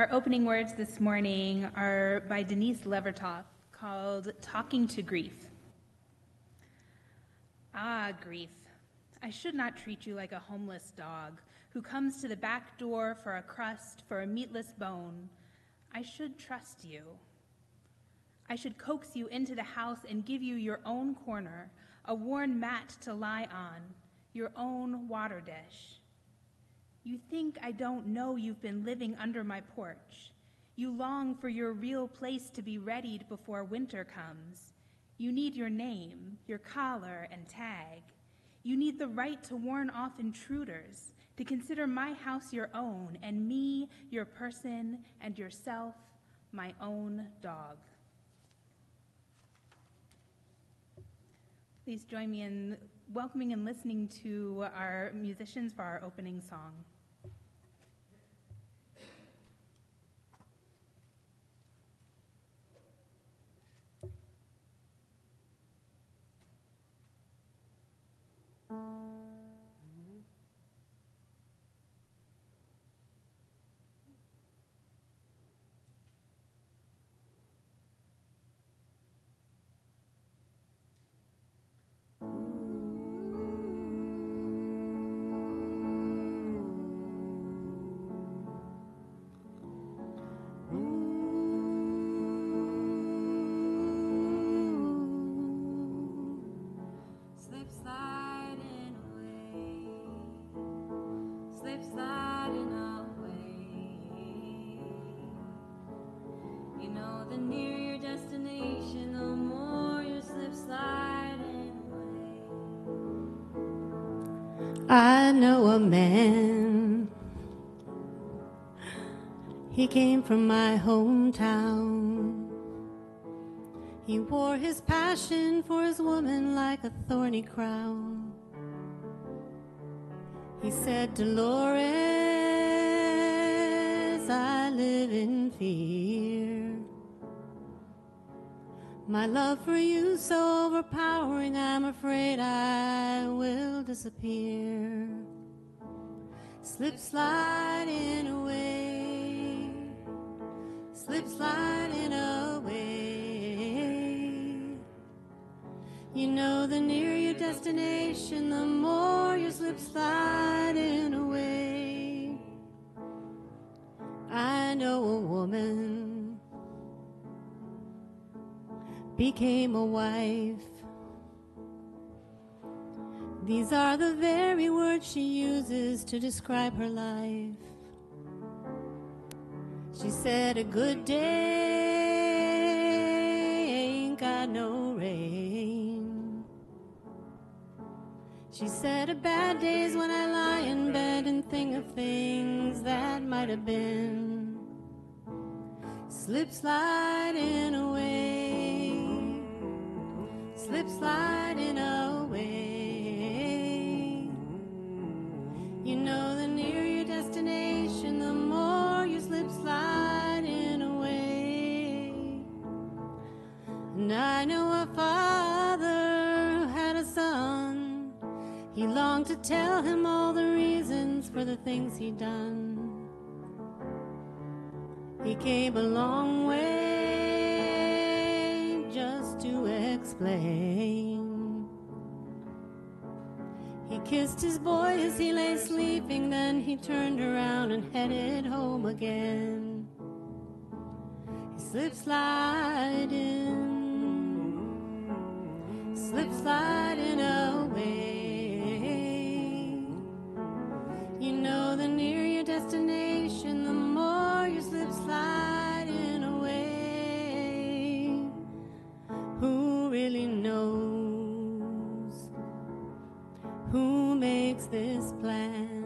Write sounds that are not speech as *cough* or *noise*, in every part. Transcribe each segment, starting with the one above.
Our opening words this morning are by Denise Levertov called Talking to Grief. Ah, grief, I should not treat you like a homeless dog who comes to the back door for a crust, for a meatless bone. I should trust you. I should coax you into the house and give you your own corner, a worn mat to lie on, your own water dish. You think I don't know you've been living under my porch. You long for your real place to be readied before winter comes. You need your name, your collar, and tag. You need the right to warn off intruders, to consider my house your own, and me your person, and yourself my own dog. Please join me in welcoming and listening to our musicians for our opening song. I know a man. He came from my hometown. He wore his passion for his woman like a thorny crown. He said, Dolores, I live in fear. My love for you so overpowering, I'm afraid I will disappear. Slip sliding away, slip sliding away. You know, the nearer your destination, the more you slip sliding away. I know a woman became a wife. These are the very words she uses to describe her life. She said, A good day ain't got no rain. She said, A bad day's when I lie in bed and think of things that might have been. Slip sliding away slip sliding away. You know, the nearer your destination, the more you slip sliding away. And I know a father who had a son. He longed to tell him all the reasons for the things he'd done. He came a long way explain. He kissed his boy as he lay sleeping, then he turned around and headed home again. He slipped sliding, slipped sliding this plan.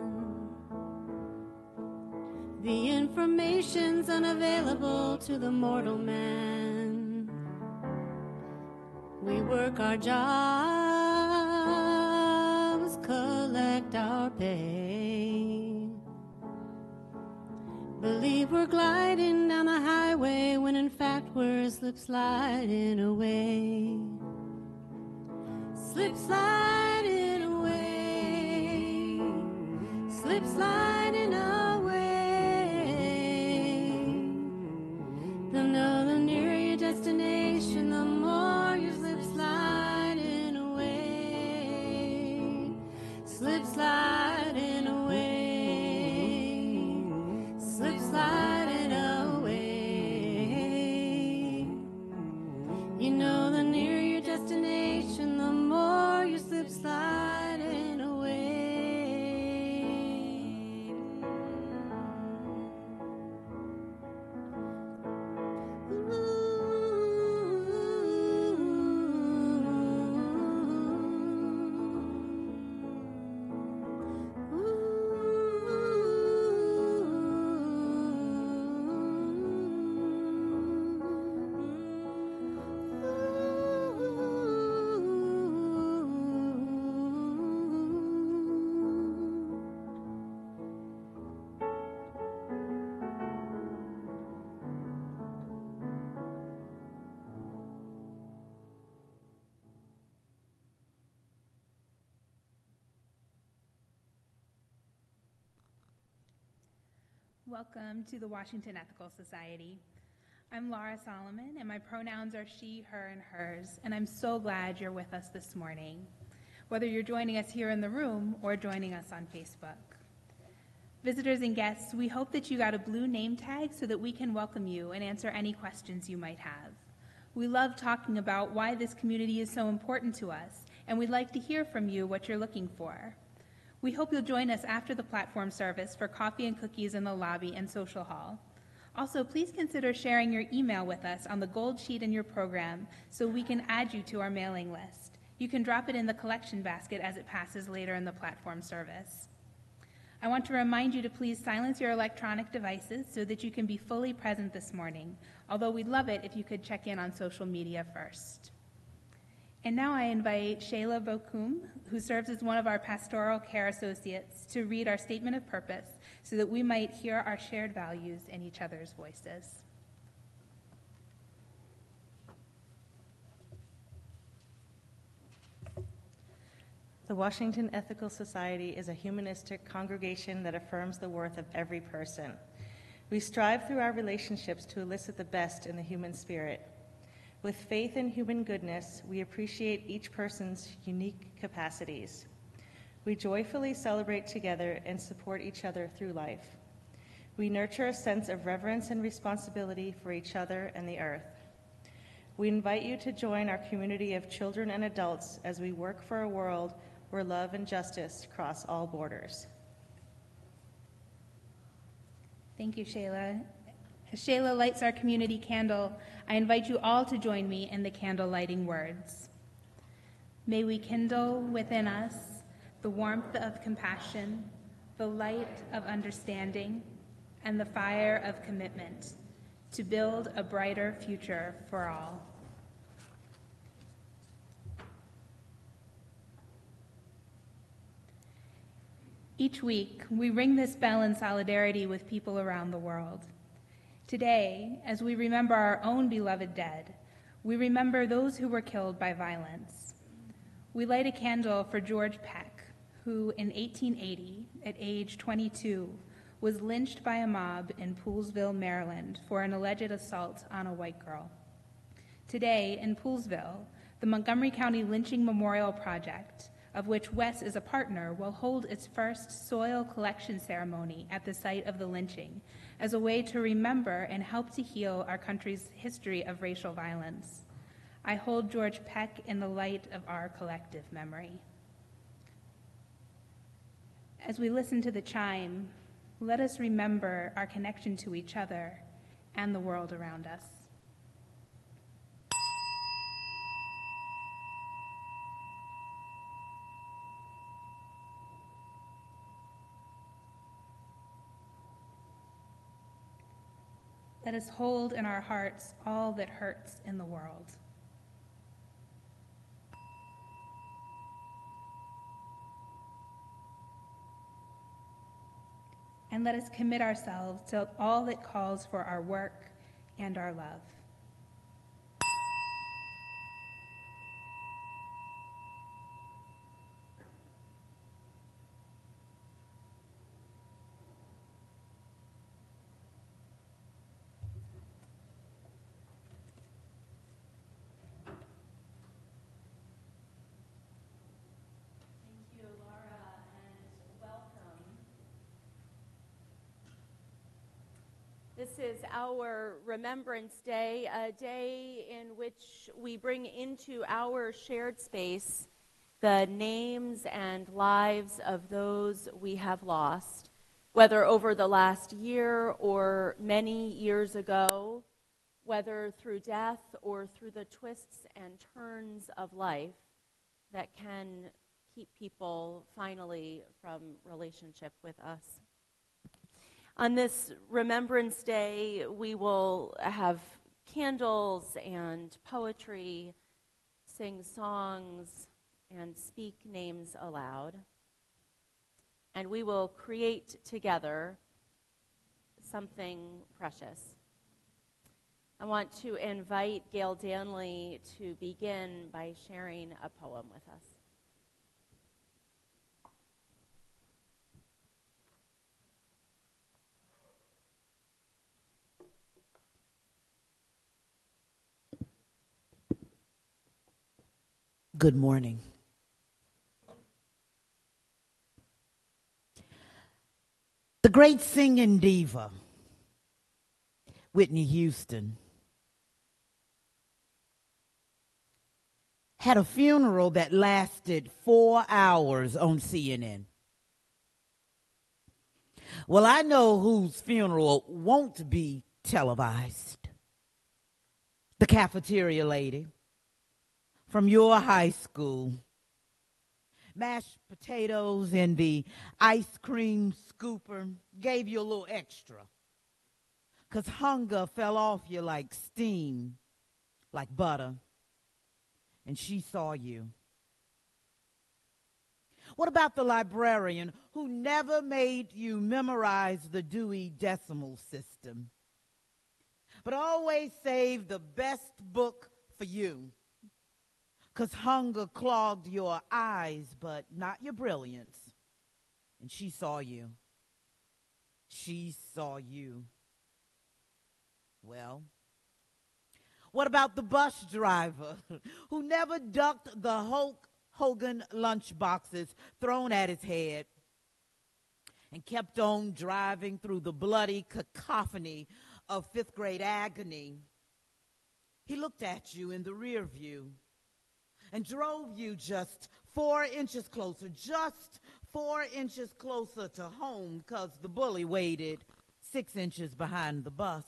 The information's unavailable to the mortal man. We work our jobs, collect our pay. Believe we're gliding down the highway when in fact we're slip sliding away. Slip sliding slip sliding away. They'll know the nearer your destination, the more you slip sliding away. Slip sliding. Welcome to the Washington Ethical Society. I'm Laura Solomon, and my pronouns are she, her, and hers, and I'm so glad you're with us this morning, whether you're joining us here in the room or joining us on Facebook. Visitors and guests, we hope that you got a blue name tag so that we can welcome you and answer any questions you might have. We love talking about why this community is so important to us, and we'd like to hear from you what you're looking for. We hope you'll join us after the platform service for coffee and cookies in the lobby and social hall. Also, please consider sharing your email with us on the gold sheet in your program so we can add you to our mailing list. You can drop it in the collection basket as it passes later in the platform service. I want to remind you to please silence your electronic devices so that you can be fully present this morning, although we'd love it if you could check in on social media first. And now I invite Shayla Bokum, who serves as one of our pastoral care associates, to read our statement of purpose so that we might hear our shared values in each other's voices. The Washington Ethical Society is a humanistic congregation that affirms the worth of every person. We strive through our relationships to elicit the best in the human spirit. With faith in human goodness, we appreciate each person's unique capacities. We joyfully celebrate together and support each other through life. We nurture a sense of reverence and responsibility for each other and the earth. We invite you to join our community of children and adults as we work for a world where love and justice cross all borders. Thank you, Shayla. As Shayla lights our community candle, I invite you all to join me in the candle lighting words. May we kindle within us the warmth of compassion, the light of understanding, and the fire of commitment to build a brighter future for all. Each week, we ring this bell in solidarity with people around the world. Today, as we remember our own beloved dead, we remember those who were killed by violence. We light a candle for George Peck, who in 1880, at age 22, was lynched by a mob in Poolesville, Maryland, for an alleged assault on a white girl. Today, in Poolesville, the Montgomery County Lynching Memorial Project of which WES is a partner, will hold its first soil collection ceremony at the site of the lynching as a way to remember and help to heal our country's history of racial violence. I hold George Peck in the light of our collective memory. As we listen to the chime, let us remember our connection to each other and the world around us. Let us hold in our hearts all that hurts in the world. And let us commit ourselves to all that calls for our work and our love. This is our Remembrance Day, a day in which we bring into our shared space the names and lives of those we have lost, whether over the last year or many years ago, whether through death or through the twists and turns of life that can keep people finally from relationship with us. On this Remembrance Day, we will have candles and poetry, sing songs, and speak names aloud. And we will create together something precious. I want to invite Gayle Danley to begin by sharing a poem with us. Good morning. The great singing diva, Whitney Houston, had a funeral that lasted four hours on CNN. Well, I know whose funeral won't be televised. The cafeteria lady from your high school. Mashed potatoes in the ice cream scooper gave you a little extra. Because hunger fell off you like steam, like butter. And she saw you. What about the librarian who never made you memorize the Dewey Decimal System, but always saved the best book for you? Because hunger clogged your eyes, but not your brilliance. And she saw you. She saw you. Well, what about the bus driver *laughs* who never ducked the Hulk Hogan lunchboxes thrown at his head and kept on driving through the bloody cacophony of fifth grade agony? He looked at you in the rear view and drove you just four inches closer, just four inches closer to home because the bully waited six inches behind the bus.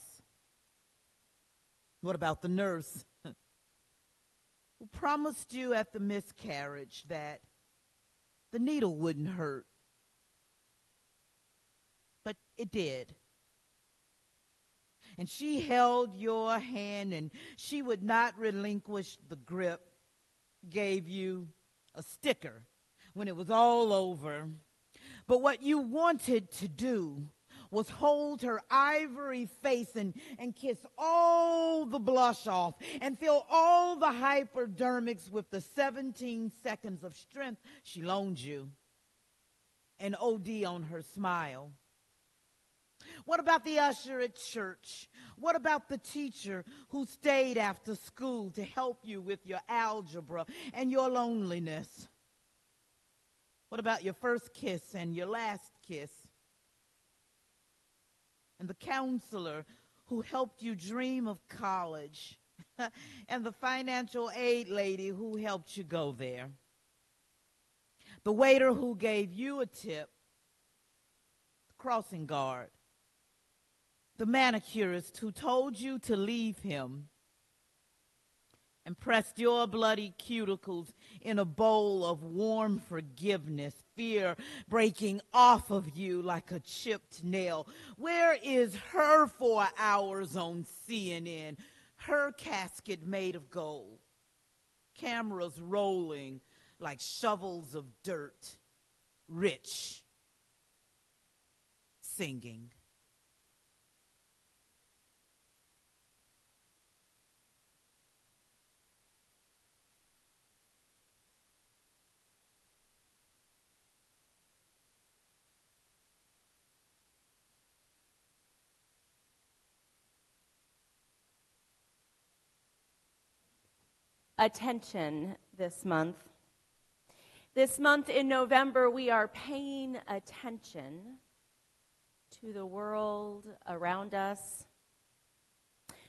What about the nurse *laughs* who promised you at the miscarriage that the needle wouldn't hurt? But it did. And she held your hand and she would not relinquish the grip gave you a sticker when it was all over. But what you wanted to do was hold her ivory face and, and kiss all the blush off and fill all the hypodermics with the 17 seconds of strength she loaned you and OD on her smile. What about the usher at church? What about the teacher who stayed after school to help you with your algebra and your loneliness? What about your first kiss and your last kiss? And the counselor who helped you dream of college? *laughs* and the financial aid lady who helped you go there? The waiter who gave you a tip? The crossing guard the manicurist who told you to leave him and pressed your bloody cuticles in a bowl of warm forgiveness, fear breaking off of you like a chipped nail. Where is her four hours on CNN? Her casket made of gold, cameras rolling like shovels of dirt, rich, singing. Attention this month. This month in November, we are paying attention to the world around us,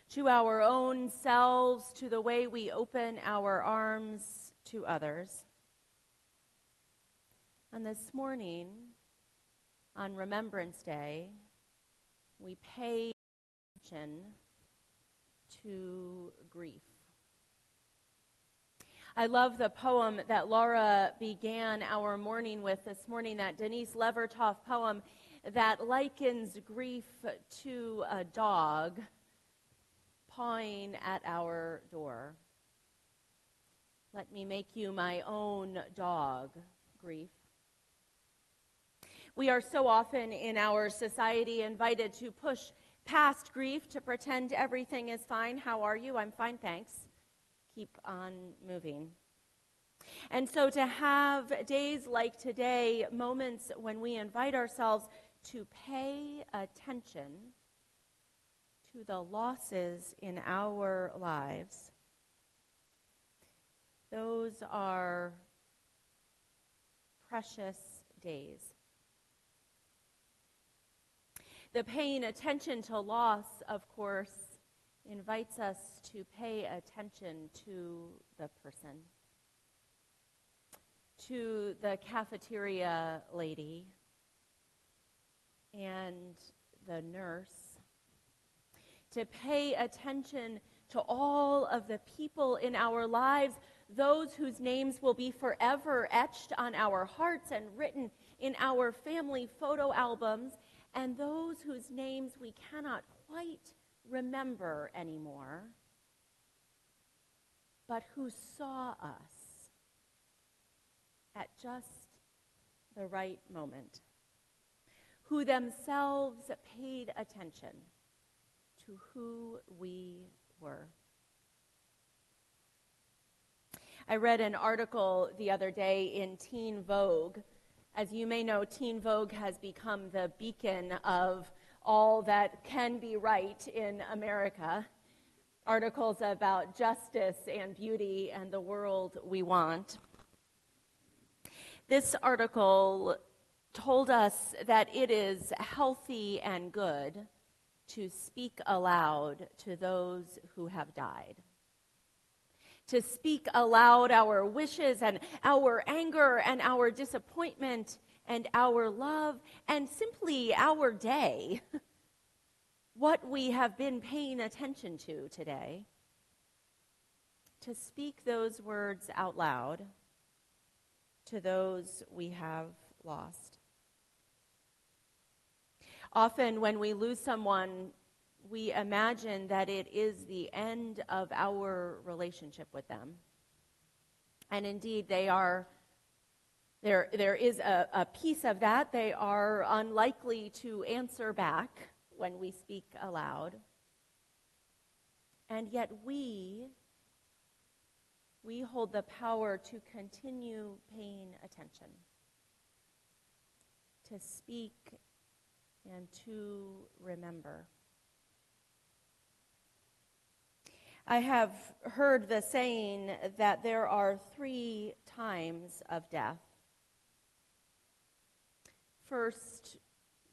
to our own selves, to the way we open our arms to others. And this morning, on Remembrance Day, we pay attention to grief. I love the poem that Laura began our morning with this morning, that Denise Levertov poem that likens grief to a dog pawing at our door. Let me make you my own dog, grief. We are so often in our society invited to push past grief to pretend everything is fine. How are you? I'm fine, thanks keep on moving. And so to have days like today, moments when we invite ourselves to pay attention to the losses in our lives, Those are precious days. The paying attention to loss, of course, invites us to pay attention to the person, to the cafeteria lady and the nurse, to pay attention to all of the people in our lives, those whose names will be forever etched on our hearts and written in our family photo albums, and those whose names we cannot quite remember anymore, but who saw us at just the right moment, who themselves paid attention to who we were. I read an article the other day in Teen Vogue. As you may know, Teen Vogue has become the beacon of all that can be right in America. Articles about justice and beauty and the world we want. This article told us that it is healthy and good to speak aloud to those who have died. To speak aloud our wishes and our anger and our disappointment and our love and simply our day. *laughs* what we have been paying attention to today. To speak those words out loud to those we have lost. Often, when we lose someone, we imagine that it is the end of our relationship with them. And indeed, they are. There, there is a, a piece of that. They are unlikely to answer back when we speak aloud. And yet, we, we hold the power to continue paying attention, to speak and to remember. I have heard the saying that there are three times of death. First,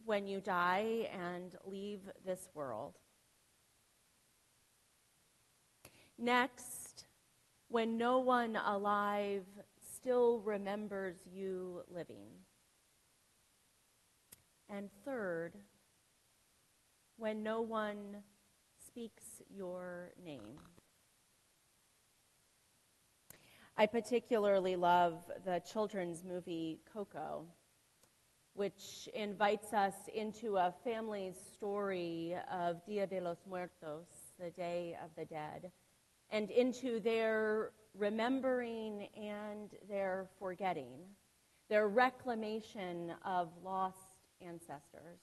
when you die and leave this world. Next, when no one alive still remembers you living. And third, when no one speaks your name. I particularly love the children's movie Coco, which invites us into a family's story of Dia de los Muertos, the Day of the Dead, and into their remembering and their forgetting, their reclamation of lost ancestors.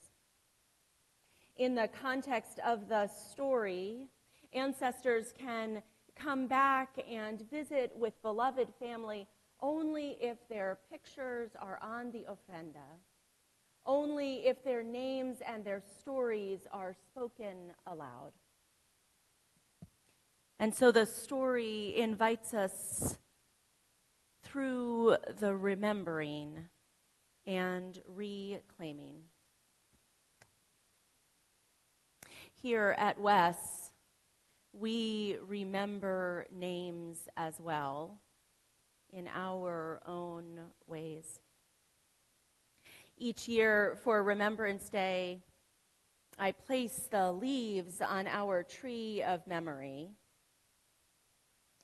In the context of the story, ancestors can come back and visit with beloved family only if their pictures are on the ofrenda, only if their names and their stories are spoken aloud. And so the story invites us through the remembering and reclaiming. Here at Wes, we remember names as well in our own ways. Each year for Remembrance Day, I place the leaves on our tree of memory,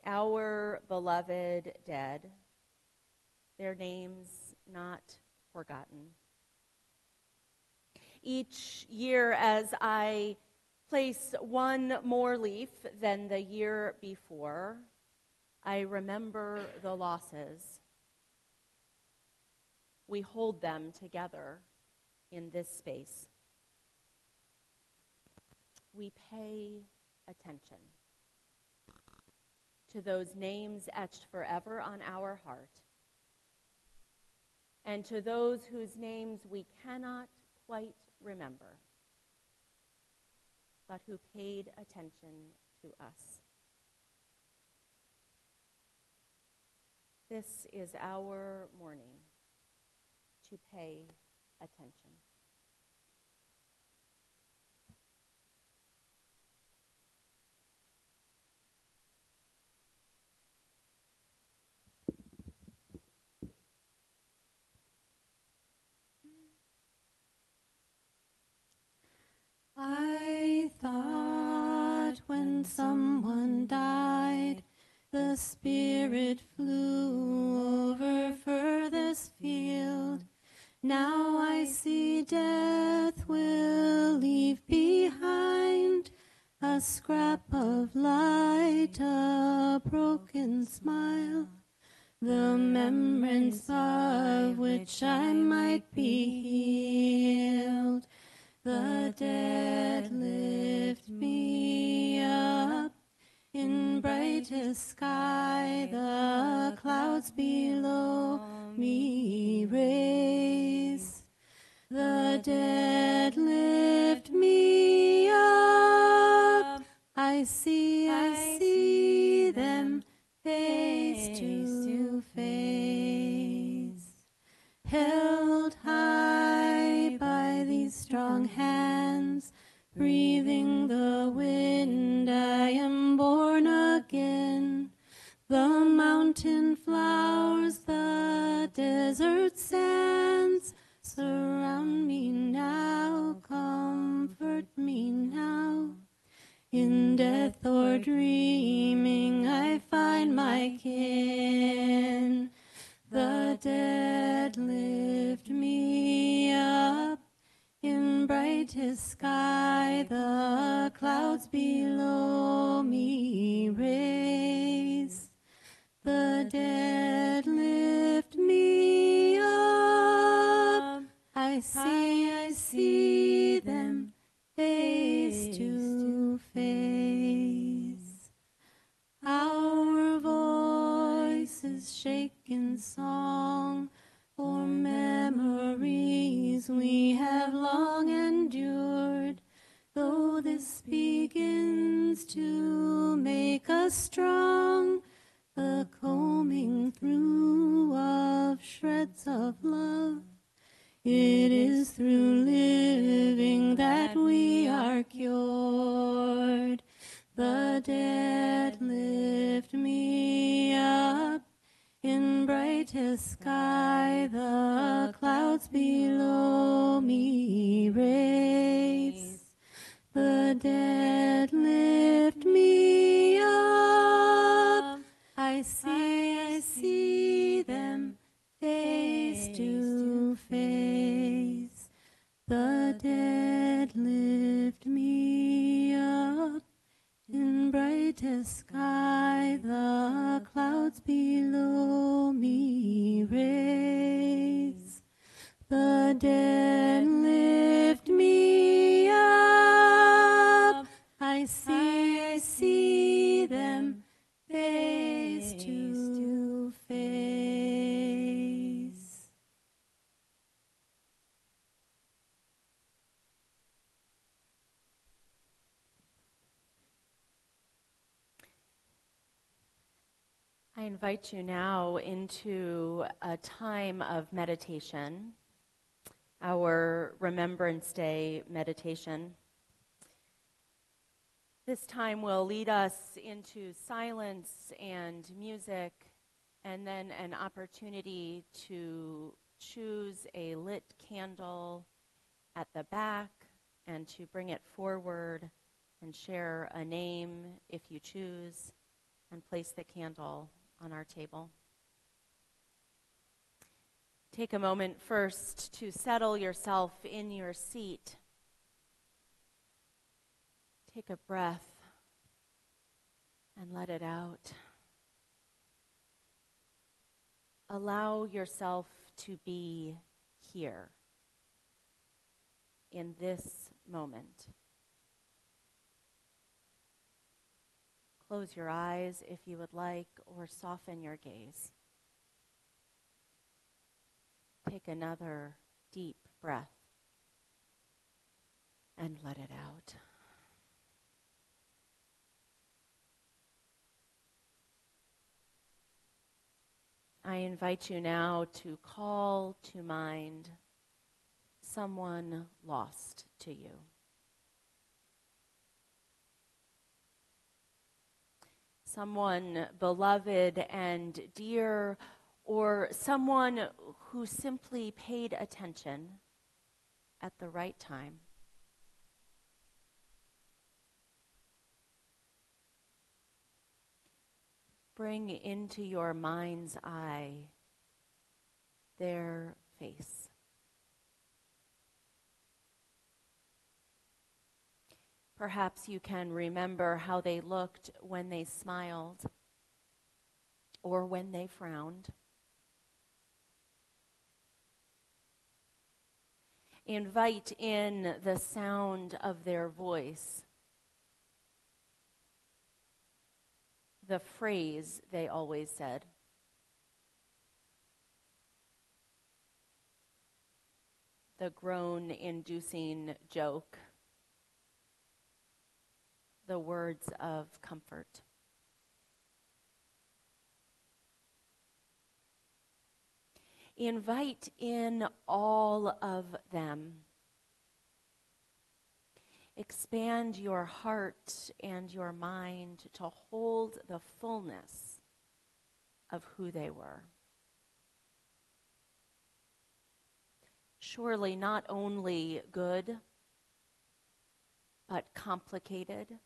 our beloved dead, their names not forgotten. Each year, as I place one more leaf than the year before, I remember the losses. We hold them together in this space. We pay attention to those names etched forever on our heart and to those whose names we cannot quite remember but who paid attention to us. This is our morning to pay attention. I thought when someone died, the spirit flew Now I see death will leave behind a scrap of light, a broken smile, the remembrance of which I might be healed. The dead lift me up in brightest sky, the clouds below me raise. The dead lift me up. I see, I see them face to face. Held high by these strong hands, breathing the wind, I am born sky, strong, brightest I invite you now into a time of meditation, our Remembrance Day meditation. This time will lead us into silence and music, and then an opportunity to choose a lit candle at the back and to bring it forward and share a name if you choose and place the candle on our table. Take a moment first to settle yourself in your seat. Take a breath and let it out. Allow yourself to be here in this moment. Close your eyes if you would like, or soften your gaze. Take another deep breath and let it out. I invite you now to call to mind someone lost to you. Someone beloved and dear, or someone who simply paid attention at the right time. Bring into your mind's eye their face. Perhaps you can remember how they looked when they smiled or when they frowned. Invite in the sound of their voice, the phrase they always said. The groan inducing joke the words of comfort. Invite in all of them. Expand your heart and your mind to hold the fullness of who they were. Surely not only good, but complicated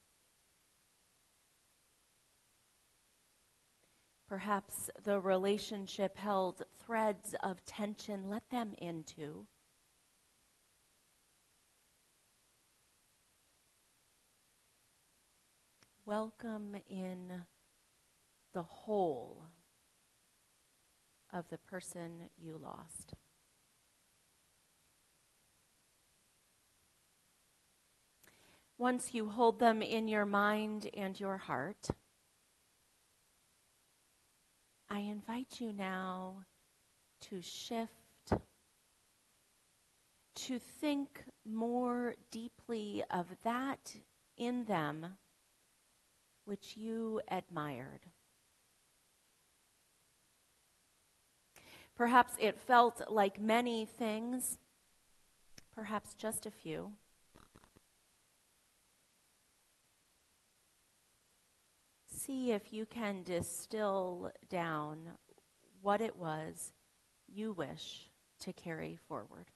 Perhaps the relationship held threads of tension. Let them into. Welcome in the whole of the person you lost. Once you hold them in your mind and your heart, I invite you now to shift, to think more deeply of that in them which you admired. Perhaps it felt like many things, perhaps just a few. See if you can distill down what it was you wish to carry forward.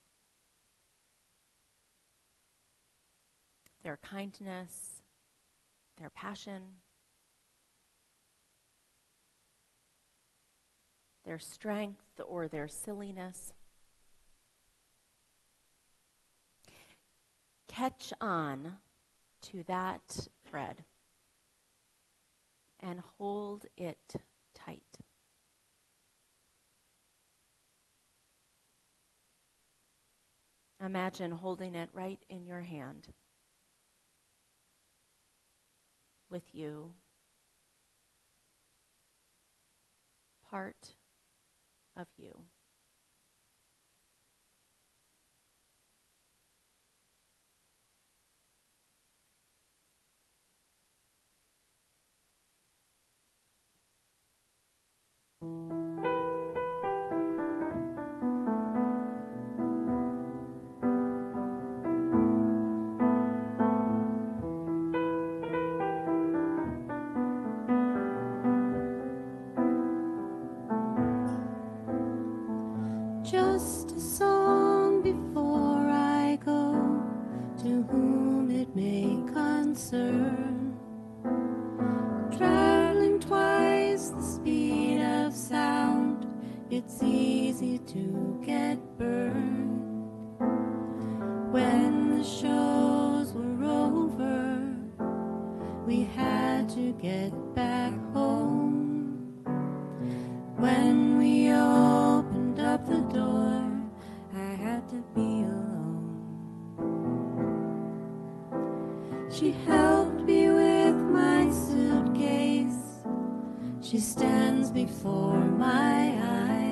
Their kindness, their passion, their strength or their silliness. Catch on to that thread and hold it tight. Imagine holding it right in your hand with you, part of you. Before my eyes,